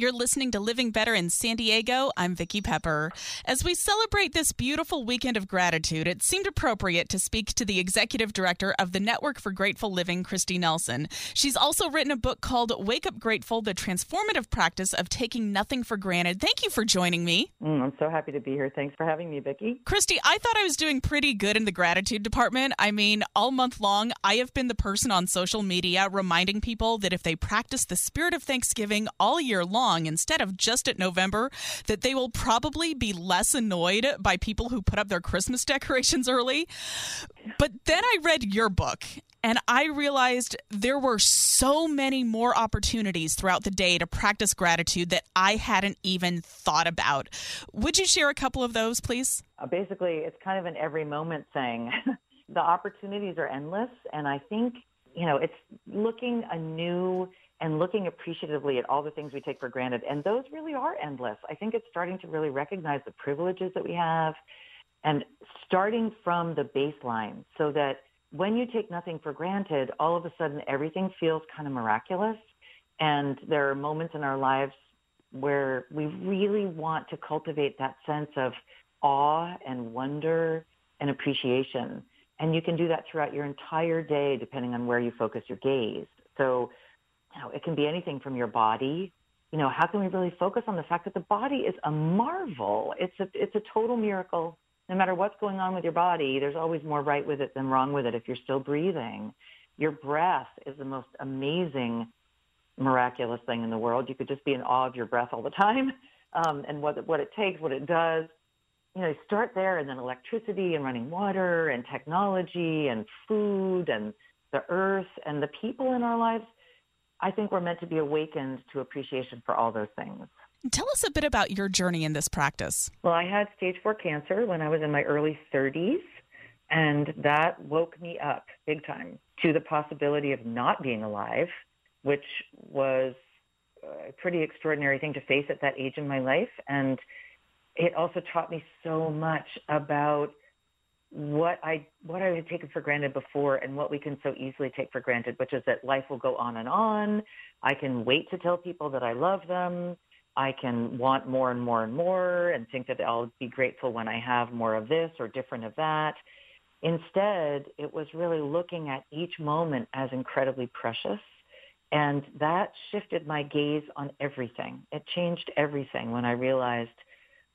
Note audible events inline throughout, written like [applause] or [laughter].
You're listening to Living Better in San Diego. I'm Vicki Pepper. As we celebrate this beautiful weekend of gratitude, it seemed appropriate to speak to the executive director of the Network for Grateful Living, Kristi Nelson. She's also written a book called Wake Up Grateful: The Transformative Practice of Taking Nothing for Granted. Thank you for joining me. Mm, I'm so happy to be here. Thanks for having me, Vicki. Kristi, I thought I was doing pretty good in the gratitude department. I mean, all month long, I have been the person on social media reminding people that if they practice the spirit of Thanksgiving all year long, instead of just at November, that they will probably be less annoyed by people who put up their Christmas [laughs] decorations early. But then I read your book and I realized there were so many more opportunities throughout the day to practice gratitude that I hadn't even thought about. Would you share a couple of those, please? Uh, basically, it's kind of an every moment thing. [laughs] the opportunities are endless, and I think, you know, it's looking anew and looking appreciatively at all the things we take for granted. And those really are endless. I think it's starting to really recognize the privileges that we have and starting from the baseline so that when you take nothing for granted, all of a sudden everything feels kind of miraculous. And there are moments in our lives where we really want to cultivate that sense of awe and wonder and appreciation. And you can do that throughout your entire day, depending on where you focus your gaze. So you know, it can be anything from your body. You know, how can we really focus on the fact that the body is a marvel? It's a, it's a total miracle. No matter what's going on with your body, there's always more right with it than wrong with it if you're still breathing. Your breath is the most amazing, miraculous thing in the world. You could just be in awe of your breath all the time [laughs] um, and what, what it takes, what it does. You know, start there and then electricity and running water and technology and food and the earth and the people in our lives – I think we're meant to be awakened to appreciation for all those things. Tell us a bit about your journey in this practice. Well, I had stage four cancer when I was in my early 30s, and that woke me up big time to the possibility of not being alive, which was a pretty extraordinary thing to face at that age in my life. And it also taught me so much about what I what I had taken for granted before and what we can so easily take for granted, which is that life will go on and on. I can wait to tell people that I love them. I can want more and more and more and think that I'll be grateful when I have more of this or different of that. Instead, it was really looking at each moment as incredibly precious. And that shifted my gaze on everything. It changed everything when I realized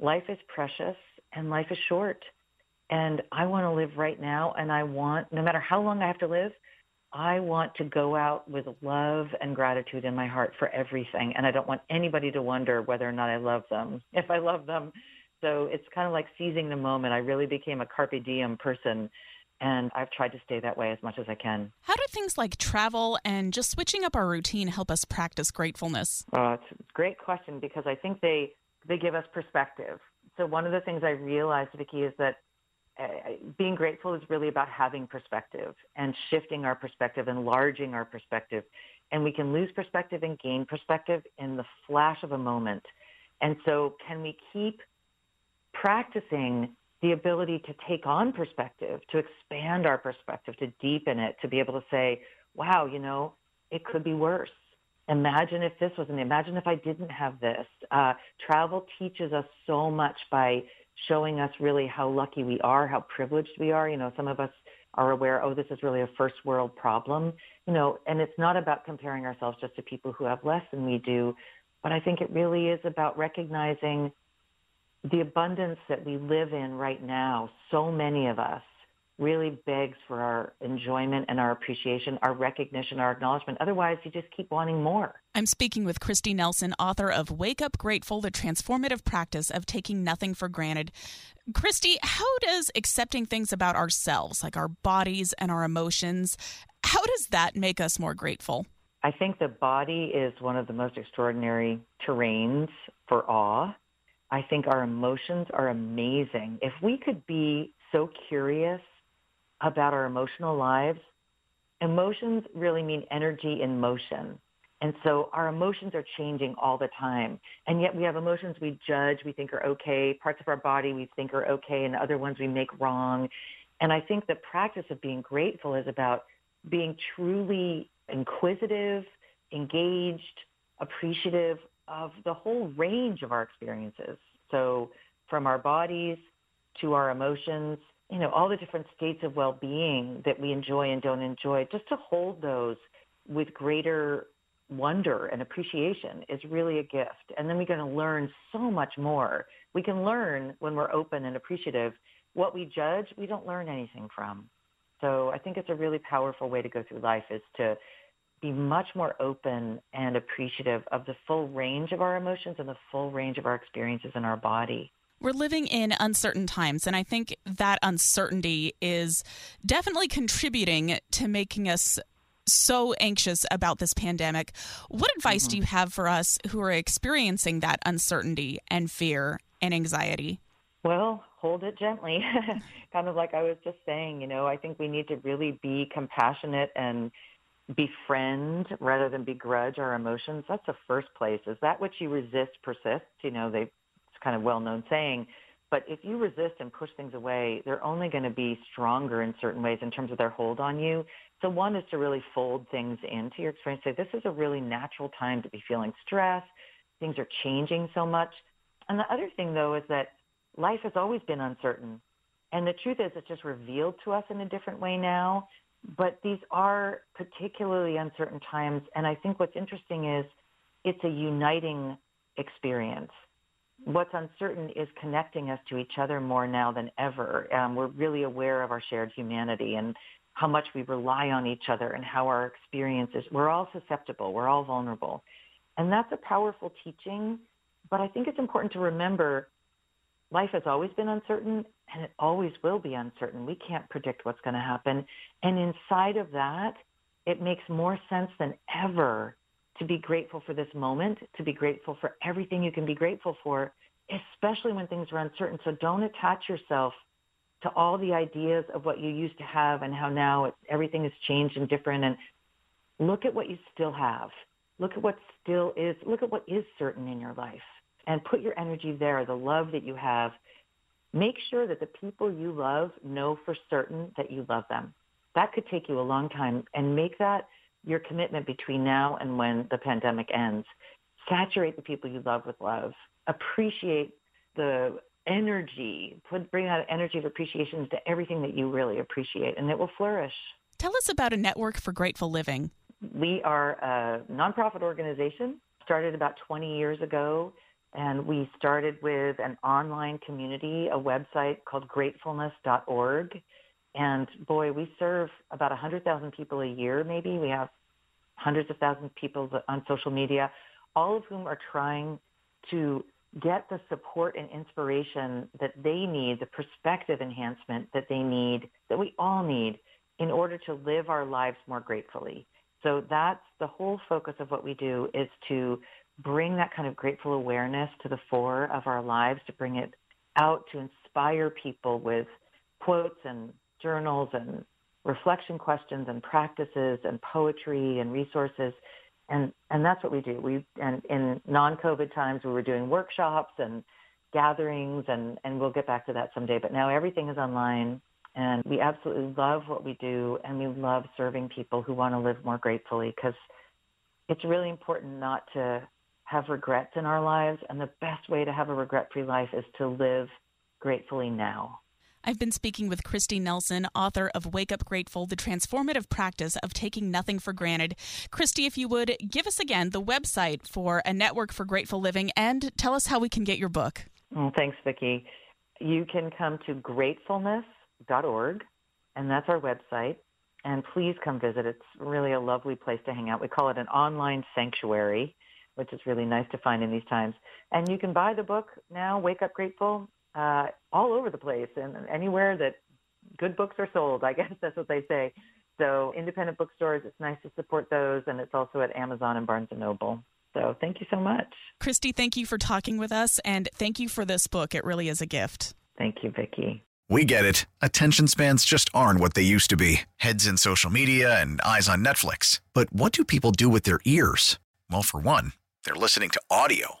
life is precious and life is short and I want to live right now and I want, no matter how long I have to live, I want to go out with love and gratitude in my heart for everything. And I don't want anybody to wonder whether or not I love them, [laughs] if I love them. So it's kind of like seizing the moment. I really became a carpe diem person. And I've tried to stay that way as much as I can. How do things like travel and just switching up our routine help us practice gratefulness? Uh, it's a great question because I think they, they give us perspective. So one of the things I realized, Vicki, is that being grateful is really about having perspective and shifting our perspective, enlarging our perspective. And we can lose perspective and gain perspective in the flash of a moment. And so can we keep practicing the ability to take on perspective, to expand our perspective, to deepen it, to be able to say, wow, you know, it could be worse. Imagine if this wasn't, imagine if I didn't have this. Uh, travel teaches us so much by showing us really how lucky we are, how privileged we are. You know, some of us are aware, oh, this is really a first world problem, you know, and it's not about comparing ourselves just to people who have less than we do, but I think it really is about recognizing the abundance that we live in right now. So many of us really begs for our enjoyment and our appreciation, our recognition, our acknowledgement. Otherwise, you just keep wanting more. I'm speaking with Kristi Nelson, author of Wake Up Grateful The Transformative Practice of Taking Nothing for Granted. Kristi, how does accepting things about ourselves, like our bodies and our emotions, how does that make us more grateful? I think the body is one of the most extraordinary terrains for awe. I think our emotions are amazing. If we could be so curious about our emotional lives, emotions really mean energy in motion. And so our emotions are changing all the time. And yet we have emotions we judge, we think are okay, parts of our body we think are okay, and other ones we make wrong. And I think the practice of being grateful is about being truly inquisitive, engaged, appreciative of the whole range of our experiences. So from our bodies to our emotions, you know, all the different states of well-being that we enjoy and don't enjoy, just to hold those with greater wonder and appreciation is really a gift. And then we're going to learn so much more. We can learn when we're open and appreciative. What we judge, we don't learn anything from. So I think it's a really powerful way to go through life is to be much more open and appreciative of the full range of our emotions and the full range of our experiences in our body. We're living in uncertain times, and I think that uncertainty is definitely contributing to making us so anxious about this pandemic. What advice mm-hmm. do you have for us who are experiencing that uncertainty and fear and anxiety? Well, hold it gently. [laughs] kind of like I was just saying, you know, I think we need to really be compassionate and befriend rather than begrudge our emotions. That's the first place. Is that what you resist persists? You know, they kind of well-known saying. But if you resist and push things away, they're only going to be stronger in certain ways in terms of their hold on you. So one is to really fold things into your experience. Say, this is a really natural time to be feeling stress. Things are changing so much. And the other thing, though, is that life has always been uncertain. And the truth is it's just revealed to us in a different way now. But these are particularly uncertain times. And I think what's interesting is it's a uniting experience what's uncertain is connecting us to each other more now than ever. Um, we're really aware of our shared humanity and how much we rely on each other and how our experiences, we're all susceptible, we're all vulnerable. And that's a powerful teaching, but I think it's important to remember life has always been uncertain and it always will be uncertain. We can't predict what's going to happen. And inside of that, it makes more sense than ever to be grateful for this moment, to be grateful for everything you can be grateful for, especially when things are uncertain. So don't attach yourself to all the ideas of what you used to have and how now it, everything has changed and different. And look at what you still have. Look at what still is. Look at what is certain in your life and put your energy there, the love that you have. Make sure that the people you love know for certain that you love them. That could take you a long time and make that your commitment between now and when the pandemic ends. Saturate the people you love with love. Appreciate the energy, put, bring that energy of appreciation to everything that you really appreciate, and it will flourish. Tell us about a network for grateful living. We are a nonprofit organization, started about 20 years ago, and we started with an online community, a website called gratefulness.org. And boy, we serve about 100,000 people a year, maybe. We have hundreds of thousands of people on social media, all of whom are trying to get the support and inspiration that they need, the perspective enhancement that they need, that we all need in order to live our lives more gratefully. So that's the whole focus of what we do is to bring that kind of grateful awareness to the fore of our lives, to bring it out to inspire people with quotes and journals and reflection questions and practices and poetry and resources. And, and that's what we do. We, and in non-COVID times, we were doing workshops and gatherings and, and we'll get back to that someday. But now everything is online and we absolutely love what we do and we love serving people who want to live more gratefully because it's really important not to have regrets in our lives. And the best way to have a regret-free life is to live gratefully now. I've been speaking with Kristi Nelson, author of Wake Up Grateful The Transformative Practice of Taking Nothing for Granted. Kristi, if you would give us again the website for a network for grateful living and tell us how we can get your book. Oh, thanks, Vicki. You can come to gratefulness.org, and that's our website. And please come visit. It's really a lovely place to hang out. We call it an online sanctuary, which is really nice to find in these times. And you can buy the book now, Wake Up Grateful, uh, all over the place and anywhere that good books are sold. I [laughs] guess that's what they say. So independent bookstores, it's nice to support those, and it's also at Amazon and Barnes and Noble. So thank you so much. Kristi, thank you for talking with us, and thank you for this book. It really is a gift. Thank you, Vicki. We get it. Attention spans just aren't what they used to be. Heads in social media and eyes on Netflix. But what do people do with their ears? Well, for one, they're listening to audio.